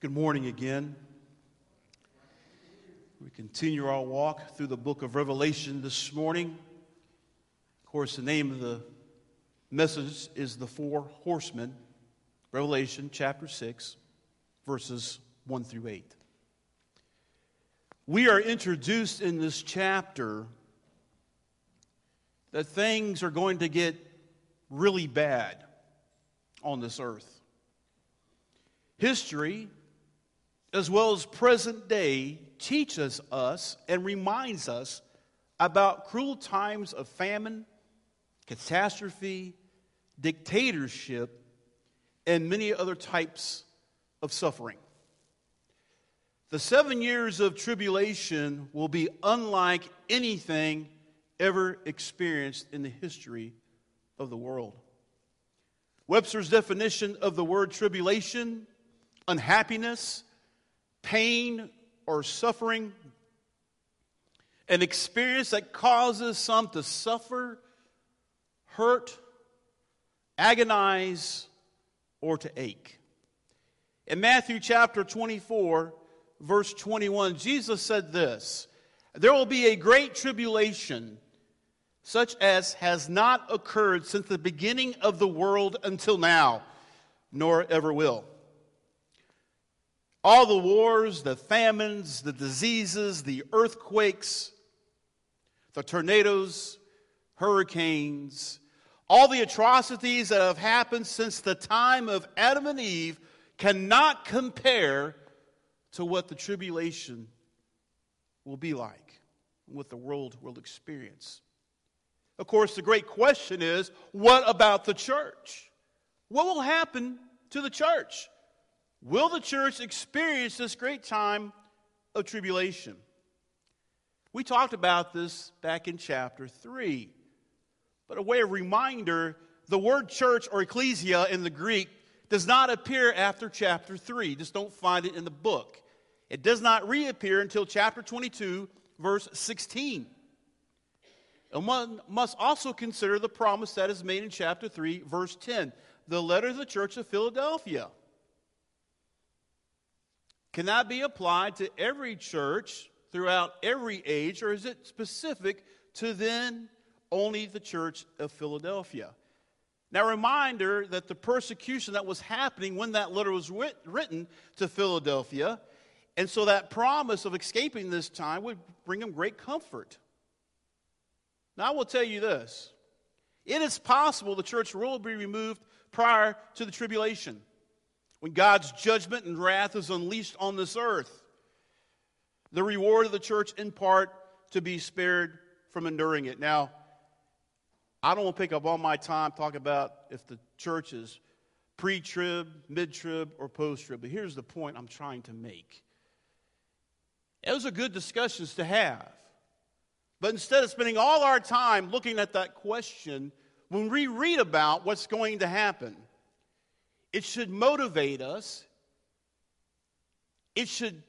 Good morning again. We continue our walk through the book of Revelation this morning. Of course, the name of the message is The Four Horsemen, Revelation chapter 6, verses 1 through 8. We are introduced in this chapter that things are going to get really bad on this earth. History as well as present day, teaches us and reminds us about cruel times of famine, catastrophe, dictatorship, and many other types of suffering. The seven years of tribulation will be unlike anything ever experienced in the history of the world. Webster's definition of the word tribulation, unhappiness, pain or suffering, an experience that causes some to suffer, hurt, agonize, or to ache. In Matthew chapter 24, verse 21, Jesus said this There will be a great tribulation, such as has not occurred since the beginning of the world until now, nor ever will. All the wars, the famines, the diseases, the earthquakes, the tornadoes, hurricanes, all the atrocities that have happened since the time of Adam and Eve cannot compare to what the tribulation will be like, what the world will experience. Of course, the great question is what about the church? What will happen to the church? Will the church experience this great time of tribulation? We talked about this back in chapter 3. But a way of reminder, the word church or ecclesia in the Greek does not appear after chapter 3. Just don't find it in the book. It does not reappear until chapter 22, verse 16. And one must also consider the promise that is made in chapter 3, verse 10. The letter of the church of Philadelphia. Can that be applied to every church throughout every age, or is it specific to then only the church of Philadelphia? Now, reminder that the persecution that was happening when that letter was writ- written to Philadelphia, and so that promise of escaping this time would bring them great comfort. Now, I will tell you this it is possible the church will be removed prior to the tribulation when God's judgment and wrath is unleashed on this earth. The reward of the church, in part, to be spared from enduring it. Now, I don't want to pick up all my time talking about if the church is pre trib, mid trib, or post trib, but here's the point I'm trying to make. Those are good discussions to have. But instead of spending all our time looking at that question, when we read about what's going to happen, it should motivate us. It should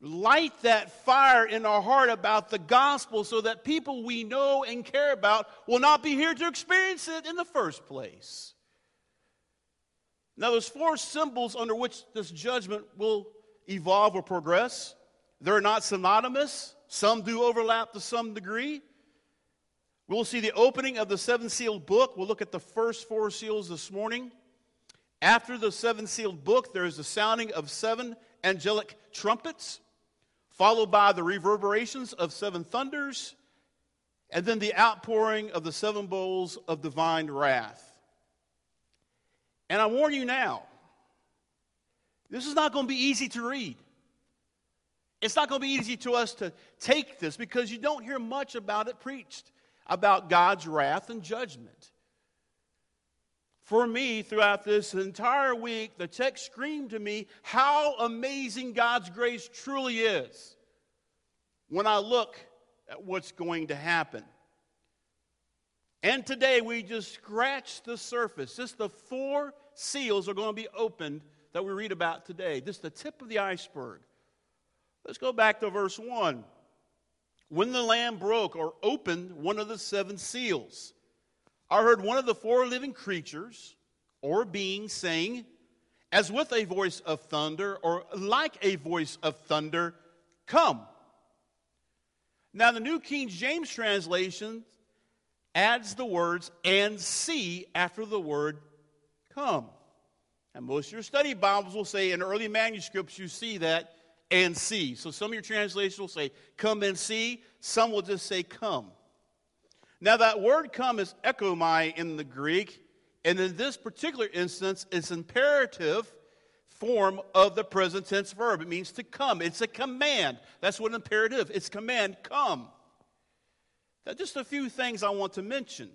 light that fire in our heart about the gospel so that people we know and care about will not be here to experience it in the first place. Now, there's four symbols under which this judgment will evolve or progress. They're not synonymous, some do overlap to some degree. We'll see the opening of the seven sealed book. We'll look at the first four seals this morning. After the seven sealed book, there is the sounding of seven angelic trumpets, followed by the reverberations of seven thunders, and then the outpouring of the seven bowls of divine wrath. And I warn you now, this is not going to be easy to read. It's not going to be easy to us to take this because you don't hear much about it preached, about God's wrath and judgment for me throughout this entire week, the text screamed to me how amazing God's grace truly is when I look at what's going to happen. And today we just scratched the surface. Just the four seals are going to be opened that we read about today. Just the tip of the iceberg. Let's go back to verse 1. When the Lamb broke or opened one of the seven seals, I heard one of the four living creatures or beings saying, as with a voice of thunder, or like a voice of thunder, come. Now, the New King James translation adds the words and see after the word come. And most of your study Bibles will say in early manuscripts you see that and see. So some of your translations will say come and see, some will just say come. Now, that word come is erchomai in the Greek, and in this particular instance, it's imperative form of the present tense verb. It means to come. It's a command. That's what imperative. It's command, come. Now, just a few things I want to mention.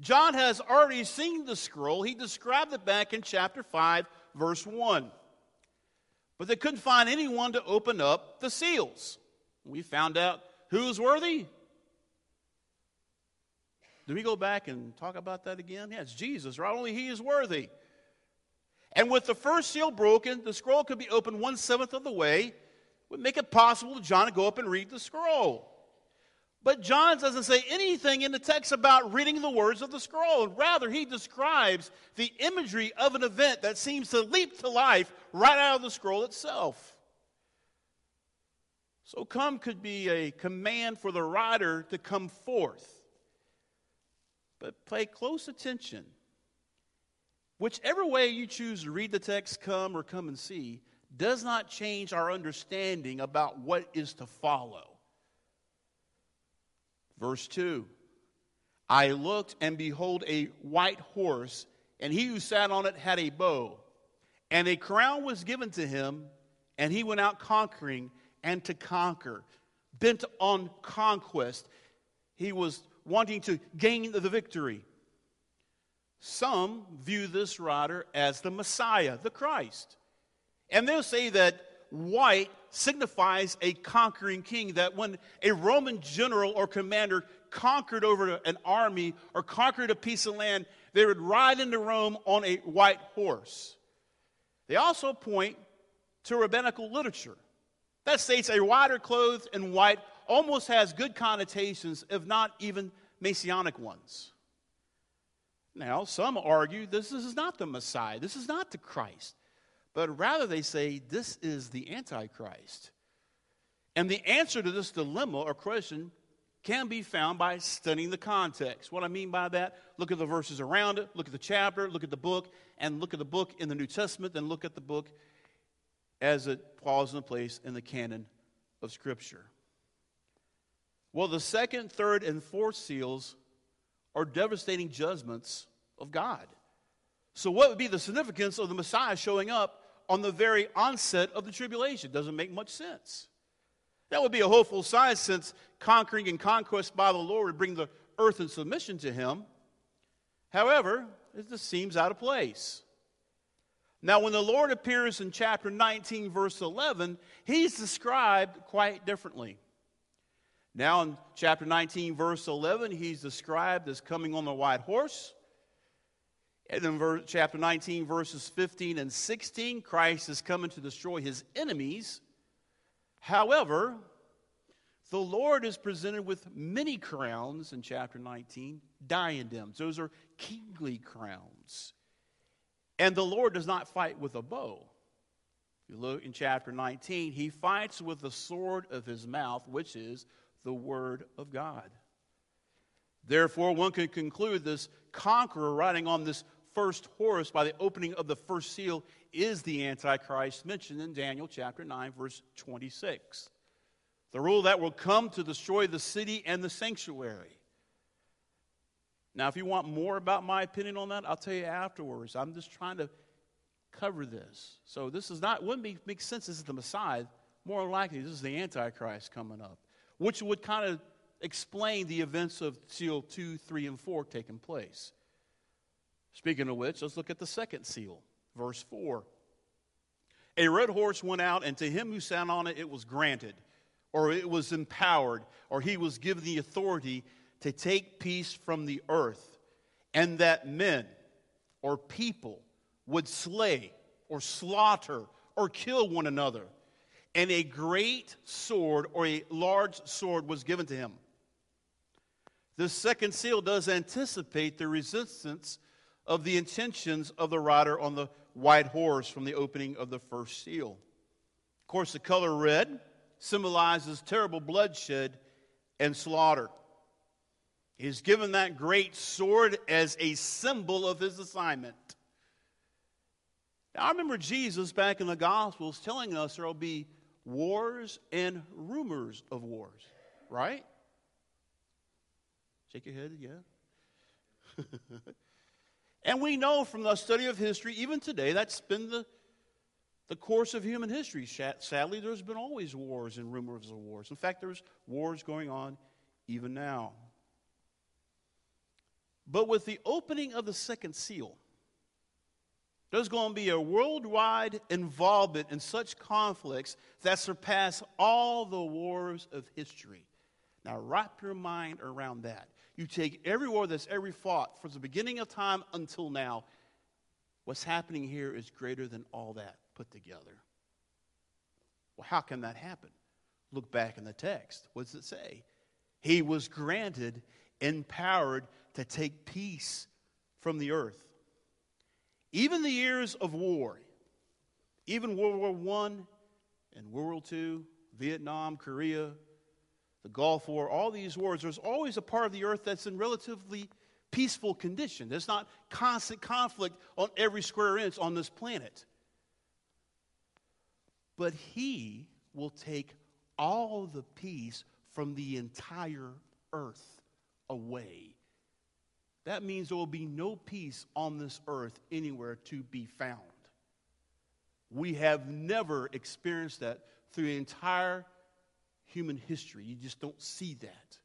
John has already seen the scroll. He described it back in chapter 5, verse 1. But they couldn't find anyone to open up the seals. We found out who's worthy. Do we go back and talk about that again? Yeah, Jesus, right? Only He is worthy. And with the first seal broken, the scroll could be opened one seventh of the way, would make it possible for John to go up and read the scroll. But John doesn't say anything in the text about reading the words of the scroll. Rather, he describes the imagery of an event that seems to leap to life right out of the scroll itself. So, come could be a command for the writer to come forth. But pay close attention. Whichever way you choose to read the text, come or come and see, does not change our understanding about what is to follow. Verse 2 I looked, and behold, a white horse, and he who sat on it had a bow, and a crown was given to him, and he went out conquering and to conquer, bent on conquest. He was wanting to gain the victory. Some view this rider as the Messiah, the Christ. And they'll say that white signifies a conquering king, that when a Roman general or commander conquered over an army or conquered a piece of land, they would ride into Rome on a white horse. They also point to rabbinical literature that states a rider clothed in white almost has good connotations, if not even messianic ones. Now, some argue this is not the Messiah, this is not the Christ, but rather they say this is the Antichrist. And the answer to this dilemma or question can be found by studying the context. What I mean by that, look at the verses around it, look at the chapter, look at the book, and look at the book in the New Testament, then look at the book as it falls into place in the canon of Scripture. Well, the second, third, and fourth seals are devastating judgments of God. So, what would be the significance of the Messiah showing up on the very onset of the tribulation? Doesn't make much sense. That would be a hopeful sign since conquering and conquest by the Lord would bring the earth in submission to him. However, it just seems out of place. Now, when the Lord appears in chapter 19, verse 11, he's described quite differently. Now, in chapter 19, verse 11, he's described as coming on the white horse. And in verse, chapter 19, verses 15 and 16, Christ is coming to destroy his enemies. However, the Lord is presented with many crowns in chapter 19, diadems. Those are kingly crowns. And the Lord does not fight with a bow. If you look in chapter 19, he fights with the sword of his mouth, which is the Word of God. Therefore, one can conclude this conqueror riding on this first horse by the opening of the first seal is the Antichrist mentioned in Daniel chapter 9, verse 26. The rule that will come to destroy the city and the sanctuary. Now, if you want more about my opinion on that, I'll tell you afterwards. I'm just trying to cover this. So this is not wouldn't make sense. This is the Messiah. More likely, this is the Antichrist coming up which would kind of explain the events of seal 2, 3, and 4 taking place. Speaking of which, let's look at the second seal, verse 4. A red horse went out, and to him who sat on it, it was granted, or it was empowered, or he was given the authority to take peace from the earth, and that men or people would slay or slaughter or kill one another and a great sword or a large sword was given to him. The second seal does anticipate the resistance of the intentions of the rider on the white horse from the opening of the first seal. Of course, the color red symbolizes terrible bloodshed and slaughter. He's given that great sword as a symbol of his assignment. Now, I remember Jesus back in the Gospels telling us there will be wars and rumors of wars, right? Shake your head, yeah. and we know from the study of history, even today, that's been the, the course of human history. Sadly, there's been always wars and rumors of wars. In fact, there's wars going on even now. But with the opening of the second seal, there's going to be a worldwide involvement in such conflicts that surpass all the wars of history. Now, wrap your mind around that. You take every war that's ever fought from the beginning of time until now, what's happening here is greater than all that put together. Well, how can that happen? Look back in the text. What does it say? He was granted, empowered to take peace from the earth. Even the years of war, even World War I and World War II, Vietnam, Korea, the Gulf War, all these wars, there's always a part of the earth that's in relatively peaceful condition. There's not constant conflict on every square inch on this planet. But he will take all the peace from the entire earth away that means there will be no peace on this earth anywhere to be found. We have never experienced that through the entire human history. You just don't see that.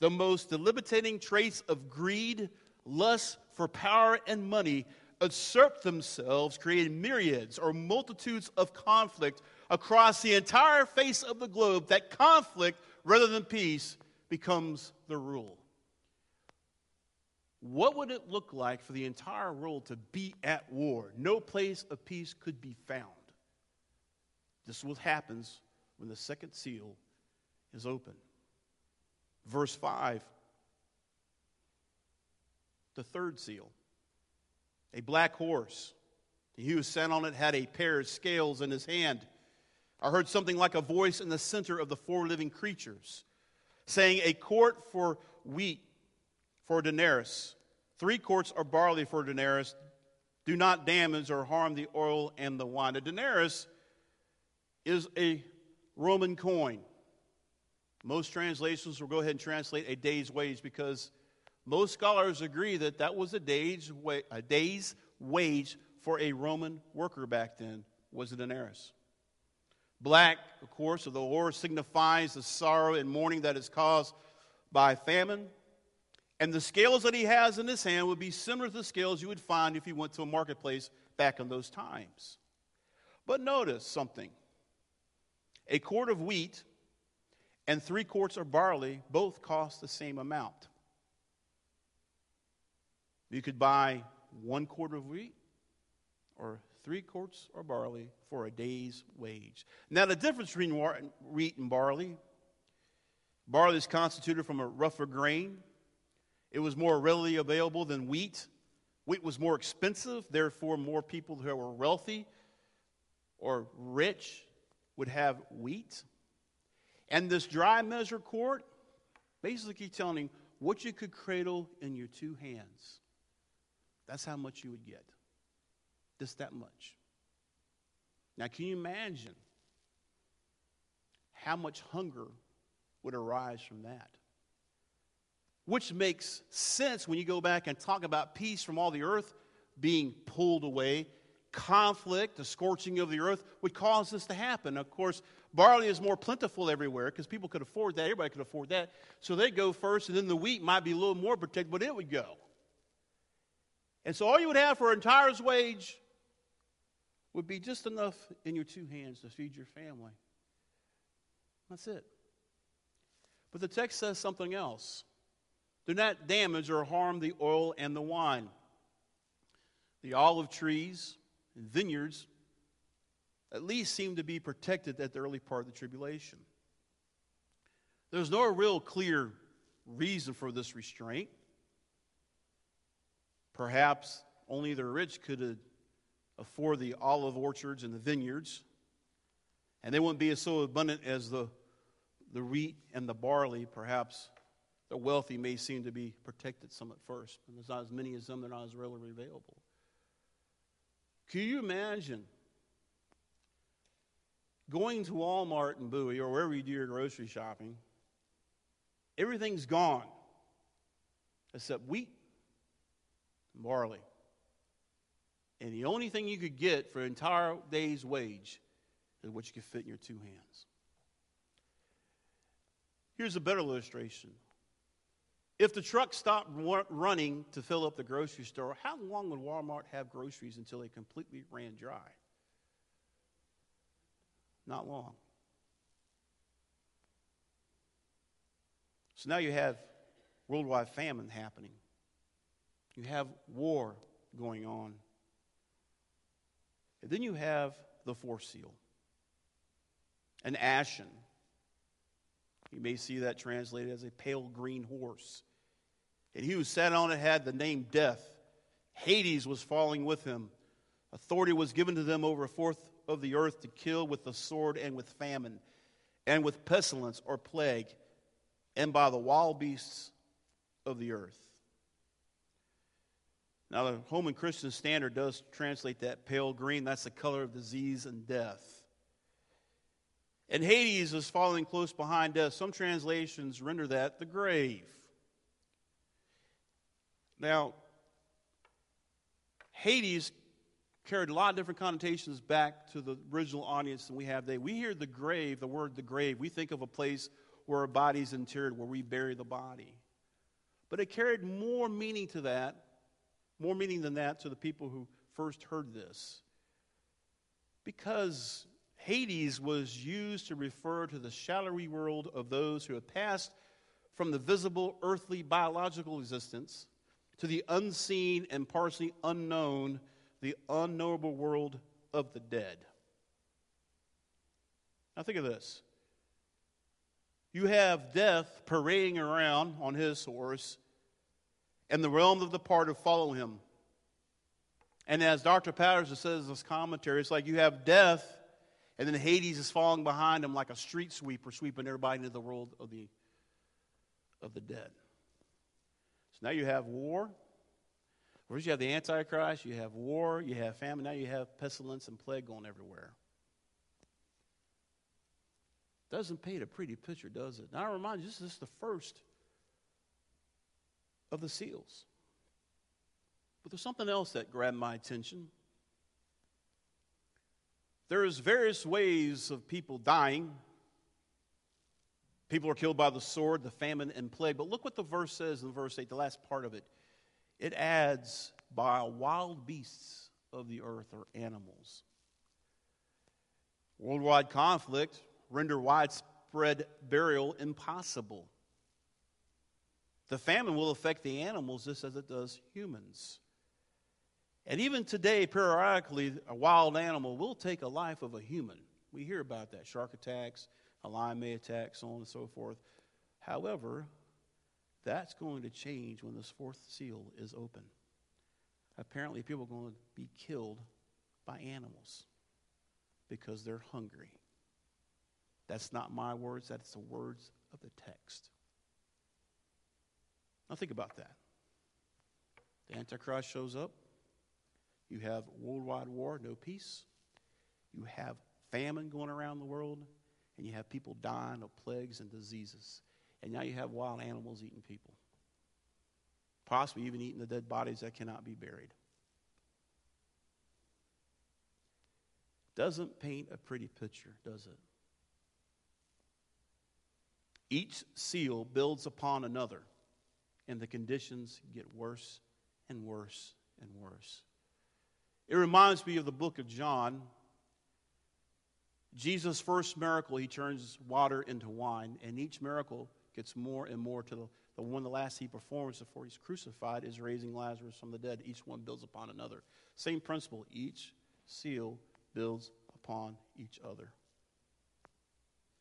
The most debilitating traits of greed, lust for power and money usurp themselves, creating myriads or multitudes of conflict across the entire face of the globe. That conflict, rather than peace, becomes the rule. What would it look like for the entire world to be at war? No place of peace could be found. This is what happens when the second seal is open. Verse 5 the third seal. A black horse. He who sat on it had a pair of scales in his hand. I heard something like a voice in the center of the four living creatures saying, A quart for wheat for a denarius. Three quarts of barley for a denarius. Do not damage or harm the oil and the wine. A denarius is a Roman coin. Most translations will go ahead and translate a day's wage because most scholars agree that that was a day's, wa- a day's wage for a Roman worker back then was a denarius. Black, of course, of the horse signifies the sorrow and mourning that is caused by famine, and the scales that he has in his hand would be similar to the scales you would find if you went to a marketplace back in those times. But notice something a quart of wheat and three quarts of barley both cost the same amount. You could buy one quart of wheat or three quarts of barley for a day's wage. Now, the difference between wheat and barley barley is constituted from a rougher grain it was more readily available than wheat. Wheat was more expensive, therefore, more people who were wealthy or rich would have wheat. And this dry measure quart basically telling him what you could cradle in your two hands. That's how much you would get. Just that much. Now, can you imagine how much hunger would arise from that? Which makes sense when you go back and talk about peace from all the earth being pulled away. Conflict, the scorching of the earth, would cause this to happen. Of course, barley is more plentiful everywhere because people could afford that. Everybody could afford that. So they go first, and then the wheat might be a little more protected, but it would go. And so all you would have for an entire wage would be just enough in your two hands to feed your family. That's it. But the text says something else. Do not damage or harm the oil and the wine. The olive trees and vineyards at least seem to be protected at the early part of the tribulation. There's no real clear reason for this restraint. Perhaps only the rich could uh, afford the olive orchards and the vineyards. And they wouldn't be as so abundant as the, the wheat and the barley, perhaps. The wealthy may seem to be protected some at first, but there's not as many as them, they're not as readily available. Can you imagine going to Walmart and Bowie or wherever you do your grocery shopping? Everything's gone except wheat and barley. And the only thing you could get for an entire day's wage is what you could fit in your two hands. Here's a better illustration. If the truck stopped running to fill up the grocery store, how long would Walmart have groceries until they completely ran dry? Not long. So now you have worldwide famine happening. You have war going on. And then you have the fourth seal an ashen. You may see that translated as a pale green horse. And he who sat on it had the name Death. Hades was falling with him. Authority was given to them over a fourth of the earth to kill with the sword and with famine, and with pestilence or plague, and by the wild beasts of the earth. Now, the Holman Christian Standard does translate that pale green. That's the color of disease and death. And Hades is following close behind death. Some translations render that the grave. Now, Hades carried a lot of different connotations back to the original audience than we have today. We hear the grave, the word the grave, we think of a place where a body's interred, where we bury the body. But it carried more meaning to that, more meaning than that to the people who first heard this. Because Hades was used to refer to the shadowy world of those who had passed from the visible earthly biological existence to the unseen and partially unknown, the unknowable world of the dead. Now, think of this. You have death parading around on his horse, and the realm of the departed follow him. And as Dr. Patterson says in his commentary, it's like you have death, and then Hades is falling behind him like a street sweeper, sweeping everybody into the world of the, of the dead. Now you have war. First, you have the Antichrist, you have war, you have famine, now you have pestilence and plague going everywhere. Doesn't paint a pretty picture, does it? Now, I remind you, this is the first of the seals. But there's something else that grabbed my attention. There's various ways of people dying. People are killed by the sword, the famine, and plague. But look what the verse says in verse 8, the last part of it. It adds by wild beasts of the earth or animals. Worldwide conflict render widespread burial impossible. The famine will affect the animals just as it does humans. And even today, periodically, a wild animal will take a life of a human. We hear about that shark attacks, a lion may attack, so on and so forth. However, that's going to change when this fourth seal is open. Apparently, people are going to be killed by animals because they're hungry. That's not my words, that's the words of the text. Now think about that. The Antichrist shows up. You have worldwide war, no peace. You have famine going around the world, and you have people dying of plagues and diseases. And now you have wild animals eating people, possibly even eating the dead bodies that cannot be buried. Doesn't paint a pretty picture, does it? Each seal builds upon another and the conditions get worse and worse and worse. It reminds me of the book of John. Jesus' first miracle, he turns water into wine, and each miracle gets more and more to the, the one the last he performs before he's crucified is raising Lazarus from the dead. Each one builds upon another. Same principle. Each seal builds upon each other.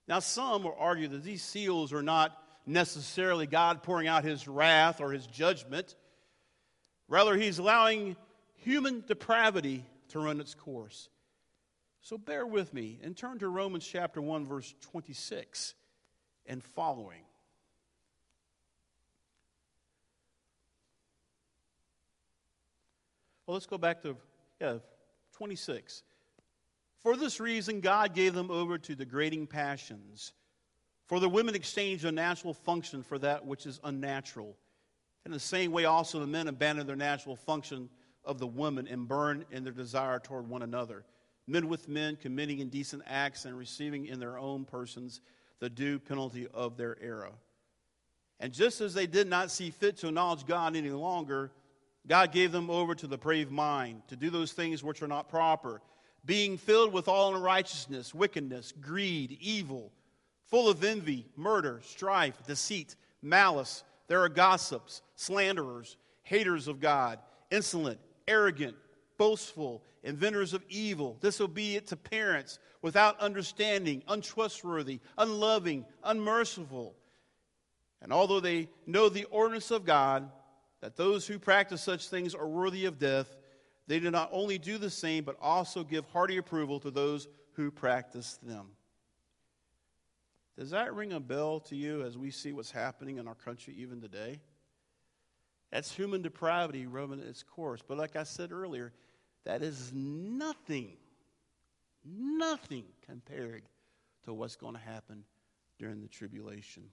Now, some will argue that these seals are not necessarily God pouring out his wrath or his judgment. Rather, he's allowing human depravity to run its course. So bear with me and turn to Romans chapter 1, verse 26 and following. Well, let's go back to yeah, 26. For this reason, God gave them over to degrading passions. For the women exchanged their natural function for that which is unnatural. In the same way, also the men abandoned their natural function of the woman and burned in their desire toward one another. Men with men committing indecent acts and receiving in their own persons the due penalty of their error. And just as they did not see fit to acknowledge God any longer, God gave them over to the brave mind to do those things which are not proper, being filled with all unrighteousness, wickedness, greed, evil, full of envy, murder, strife, deceit, malice. There are gossips, slanderers, haters of God, insolent, arrogant, boastful, inventors of evil, disobedient to parents, without understanding, untrustworthy, unloving, unmerciful. And although they know the ordinance of God, that those who practice such things are worthy of death, they do not only do the same, but also give hearty approval to those who practice them. Does that ring a bell to you as we see what's happening in our country even today? That's human depravity running its course. But like I said earlier, that is nothing, nothing compared to what's going to happen during the tribulation.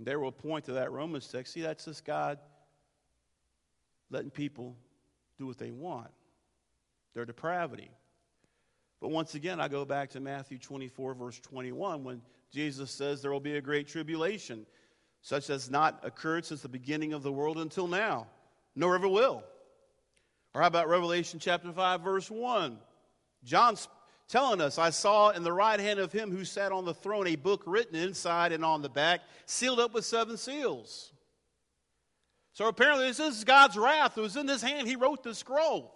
They will point to that Romans text. See, that's just God letting people do what they want, their depravity. But once again, I go back to Matthew 24, verse 21, when Jesus says there will be a great tribulation, such as not occurred since the beginning of the world until now, nor ever will. Or how about Revelation chapter 5, verse 1? John's telling us, I saw in the right hand of him who sat on the throne a book written inside and on the back, sealed up with seven seals. So apparently, this is God's wrath. It was in his hand. He wrote the scroll.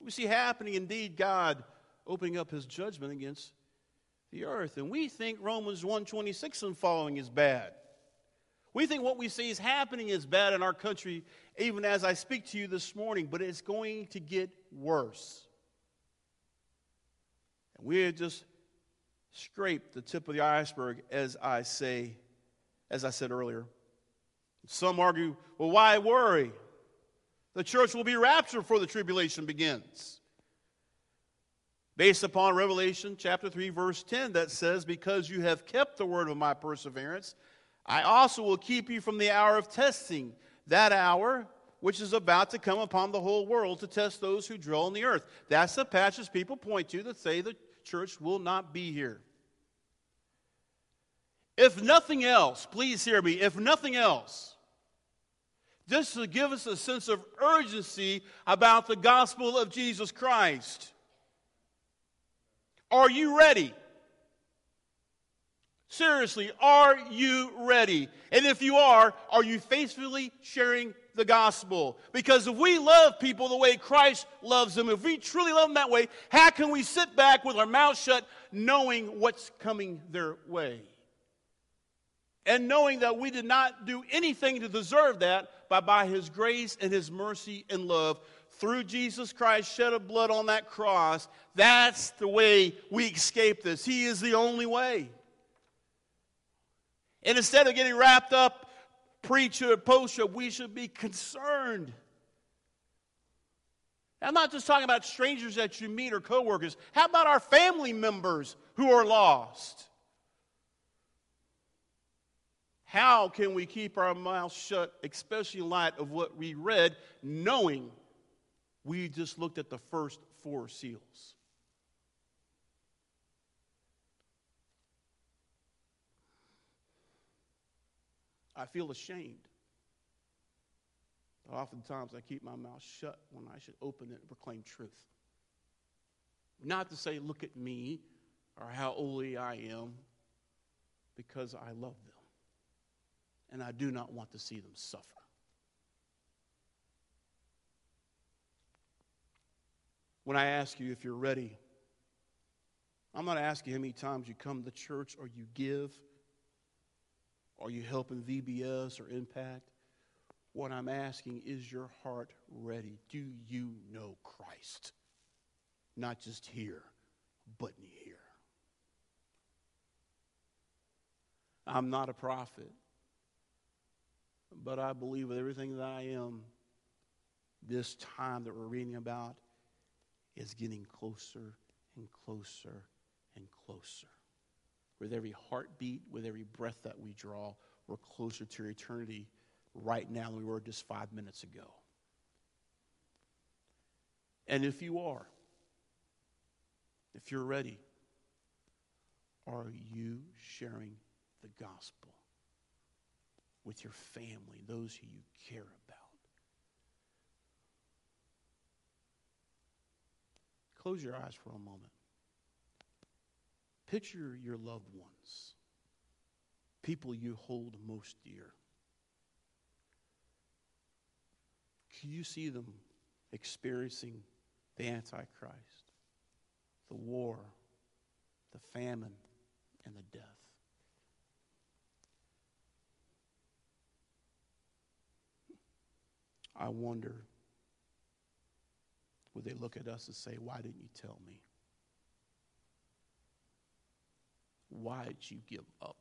We see happening indeed God opening up his judgment against the earth. And we think Romans 126 and following is bad. We think what we see is happening is bad in our country, even as I speak to you this morning, but it's going to get worse. And we had just scraped the tip of the iceberg, as I say, as I said earlier. Some argue, well, why worry? The church will be raptured before the tribulation begins. Based upon Revelation chapter 3, verse 10, that says, Because you have kept the word of my perseverance, I also will keep you from the hour of testing, that hour which is about to come upon the whole world to test those who dwell on the earth. That's the passage people point to that say the church will not be here. If nothing else, please hear me, if nothing else, just to give us a sense of urgency about the gospel of Jesus Christ. Are you ready? Seriously, are you ready? And if you are, are you faithfully sharing the gospel. Because if we love people the way Christ loves them, if we truly love them that way, how can we sit back with our mouth shut knowing what's coming their way? And knowing that we did not do anything to deserve that, but by His grace and His mercy and love, through Jesus Christ shed of blood on that cross, that's the way we escape this. He is the only way. And instead of getting wrapped up pre trib, post trib, we should be concerned. I'm not just talking about strangers that you meet or coworkers. How about our family members who are lost? How can we keep our mouths shut, especially in light of what we read, knowing we just looked at the first four seals? I feel ashamed. But oftentimes I keep my mouth shut when I should open it and proclaim truth. Not to say, look at me or how holy I am, because I love them. And I do not want to see them suffer. When I ask you if you're ready, I'm not asking how many times you come to church or you give are you helping VBS or Impact? What I'm asking is your heart ready? Do you know Christ? Not just here, but here. I'm not a prophet, but I believe with everything that I am, this time that we're reading about is getting closer and closer and closer. With every heartbeat, with every breath that we draw, we're closer to eternity right now than we were just five minutes ago. And if you are, if you're ready, are you sharing the gospel with your family, those who you care about? Close your eyes for a moment. Picture your loved ones, people you hold most dear. Can you see them experiencing the Antichrist, the war, the famine, and the death? I wonder would they look at us and say, Why didn't you tell me? Why did you give up?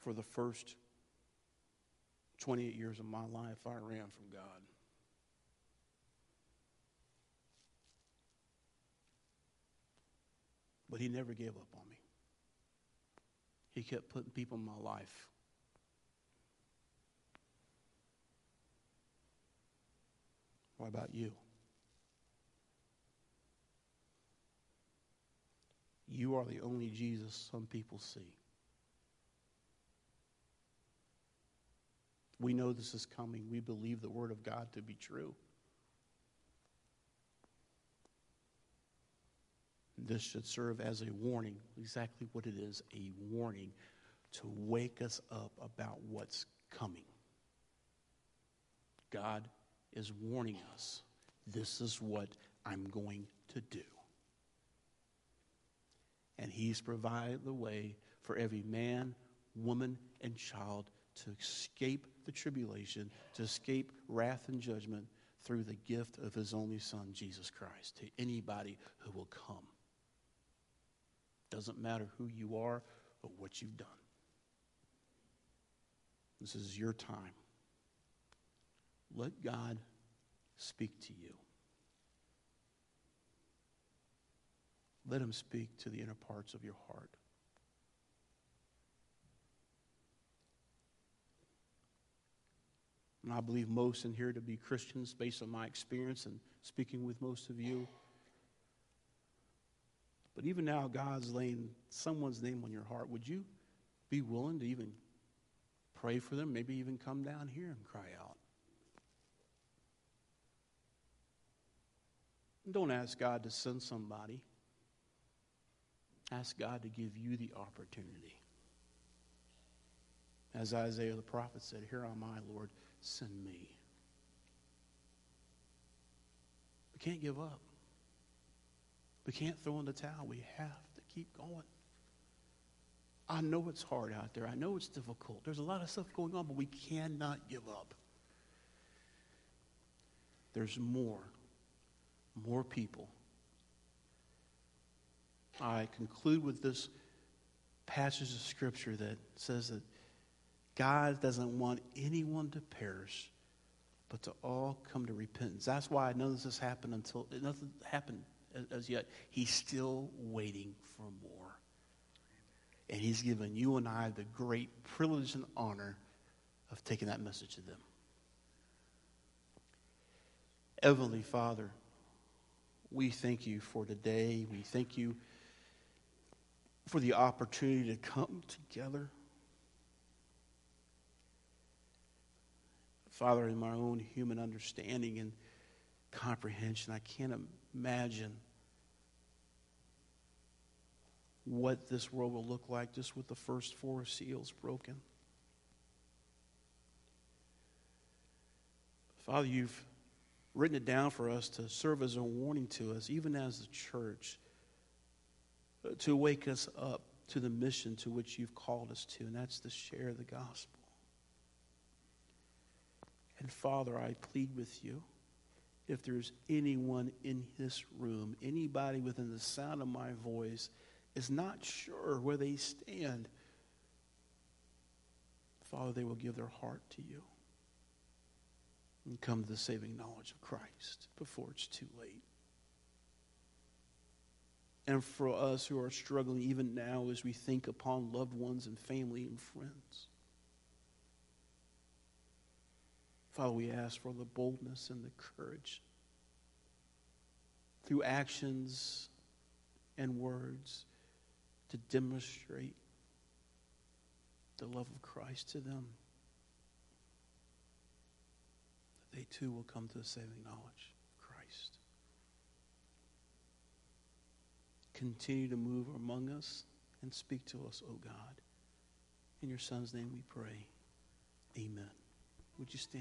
For the first 28 years of my life, I ran from God. But He never gave up on me. He kept putting people in my life What about you? You are the only Jesus some people see. We know this is coming. We believe the Word of God to be true. This should serve as a warning, exactly what it is a warning to wake us up about what's coming. God is warning us this is what I'm going to do. And He's provided the way for every man, woman, and child to escape the tribulation, to escape wrath and judgment through the gift of His only Son, Jesus Christ, to anybody who will come. Doesn't matter who you are or what you've done. This is your time. Let God speak to you. Let him speak to the inner parts of your heart. And I believe most in here to be Christians based on my experience and speaking with most of you. But even now, God's laying someone's name on your heart. Would you be willing to even pray for them? Maybe even come down here and cry out. Don't ask God to send somebody. Ask God to give you the opportunity. As Isaiah the prophet said, Here I am I, Lord, send me. We can't give up. We can't throw in the towel. We have to keep going. I know it's hard out there. I know it's difficult. There's a lot of stuff going on, but we cannot give up. There's more more people. I conclude with this passage of Scripture that says that God doesn't want anyone to perish, but to all come to repentance. That's why I know this has happened until nothing happened as yet. He's still waiting for more. And He's given you and I the great privilege and honor of taking that message to them. Heavenly Father, we thank you for today. We thank you for the opportunity to come together. Father, in my own human understanding and comprehension, I can't imagine what this world will look like just with the first four seals broken. Father, you've written it down for us to serve as a warning to us, even as the church, to wake us up to the mission to which you've called us to, and that's to share the gospel. And Father, I plead with you if there's anyone in this room, anybody within the sound of my voice, is not sure where they stand, Father, they will give their heart to you and come to the saving knowledge of Christ before it's too late. And for us who are struggling even now as we think upon loved ones and family and friends. Father, we ask for the boldness and the courage through actions and words to demonstrate the love of Christ to them. That they too will come to the saving knowledge of Christ. Continue to move among us and speak to us, O God. In your Son's name we pray. Amen. Would you stand?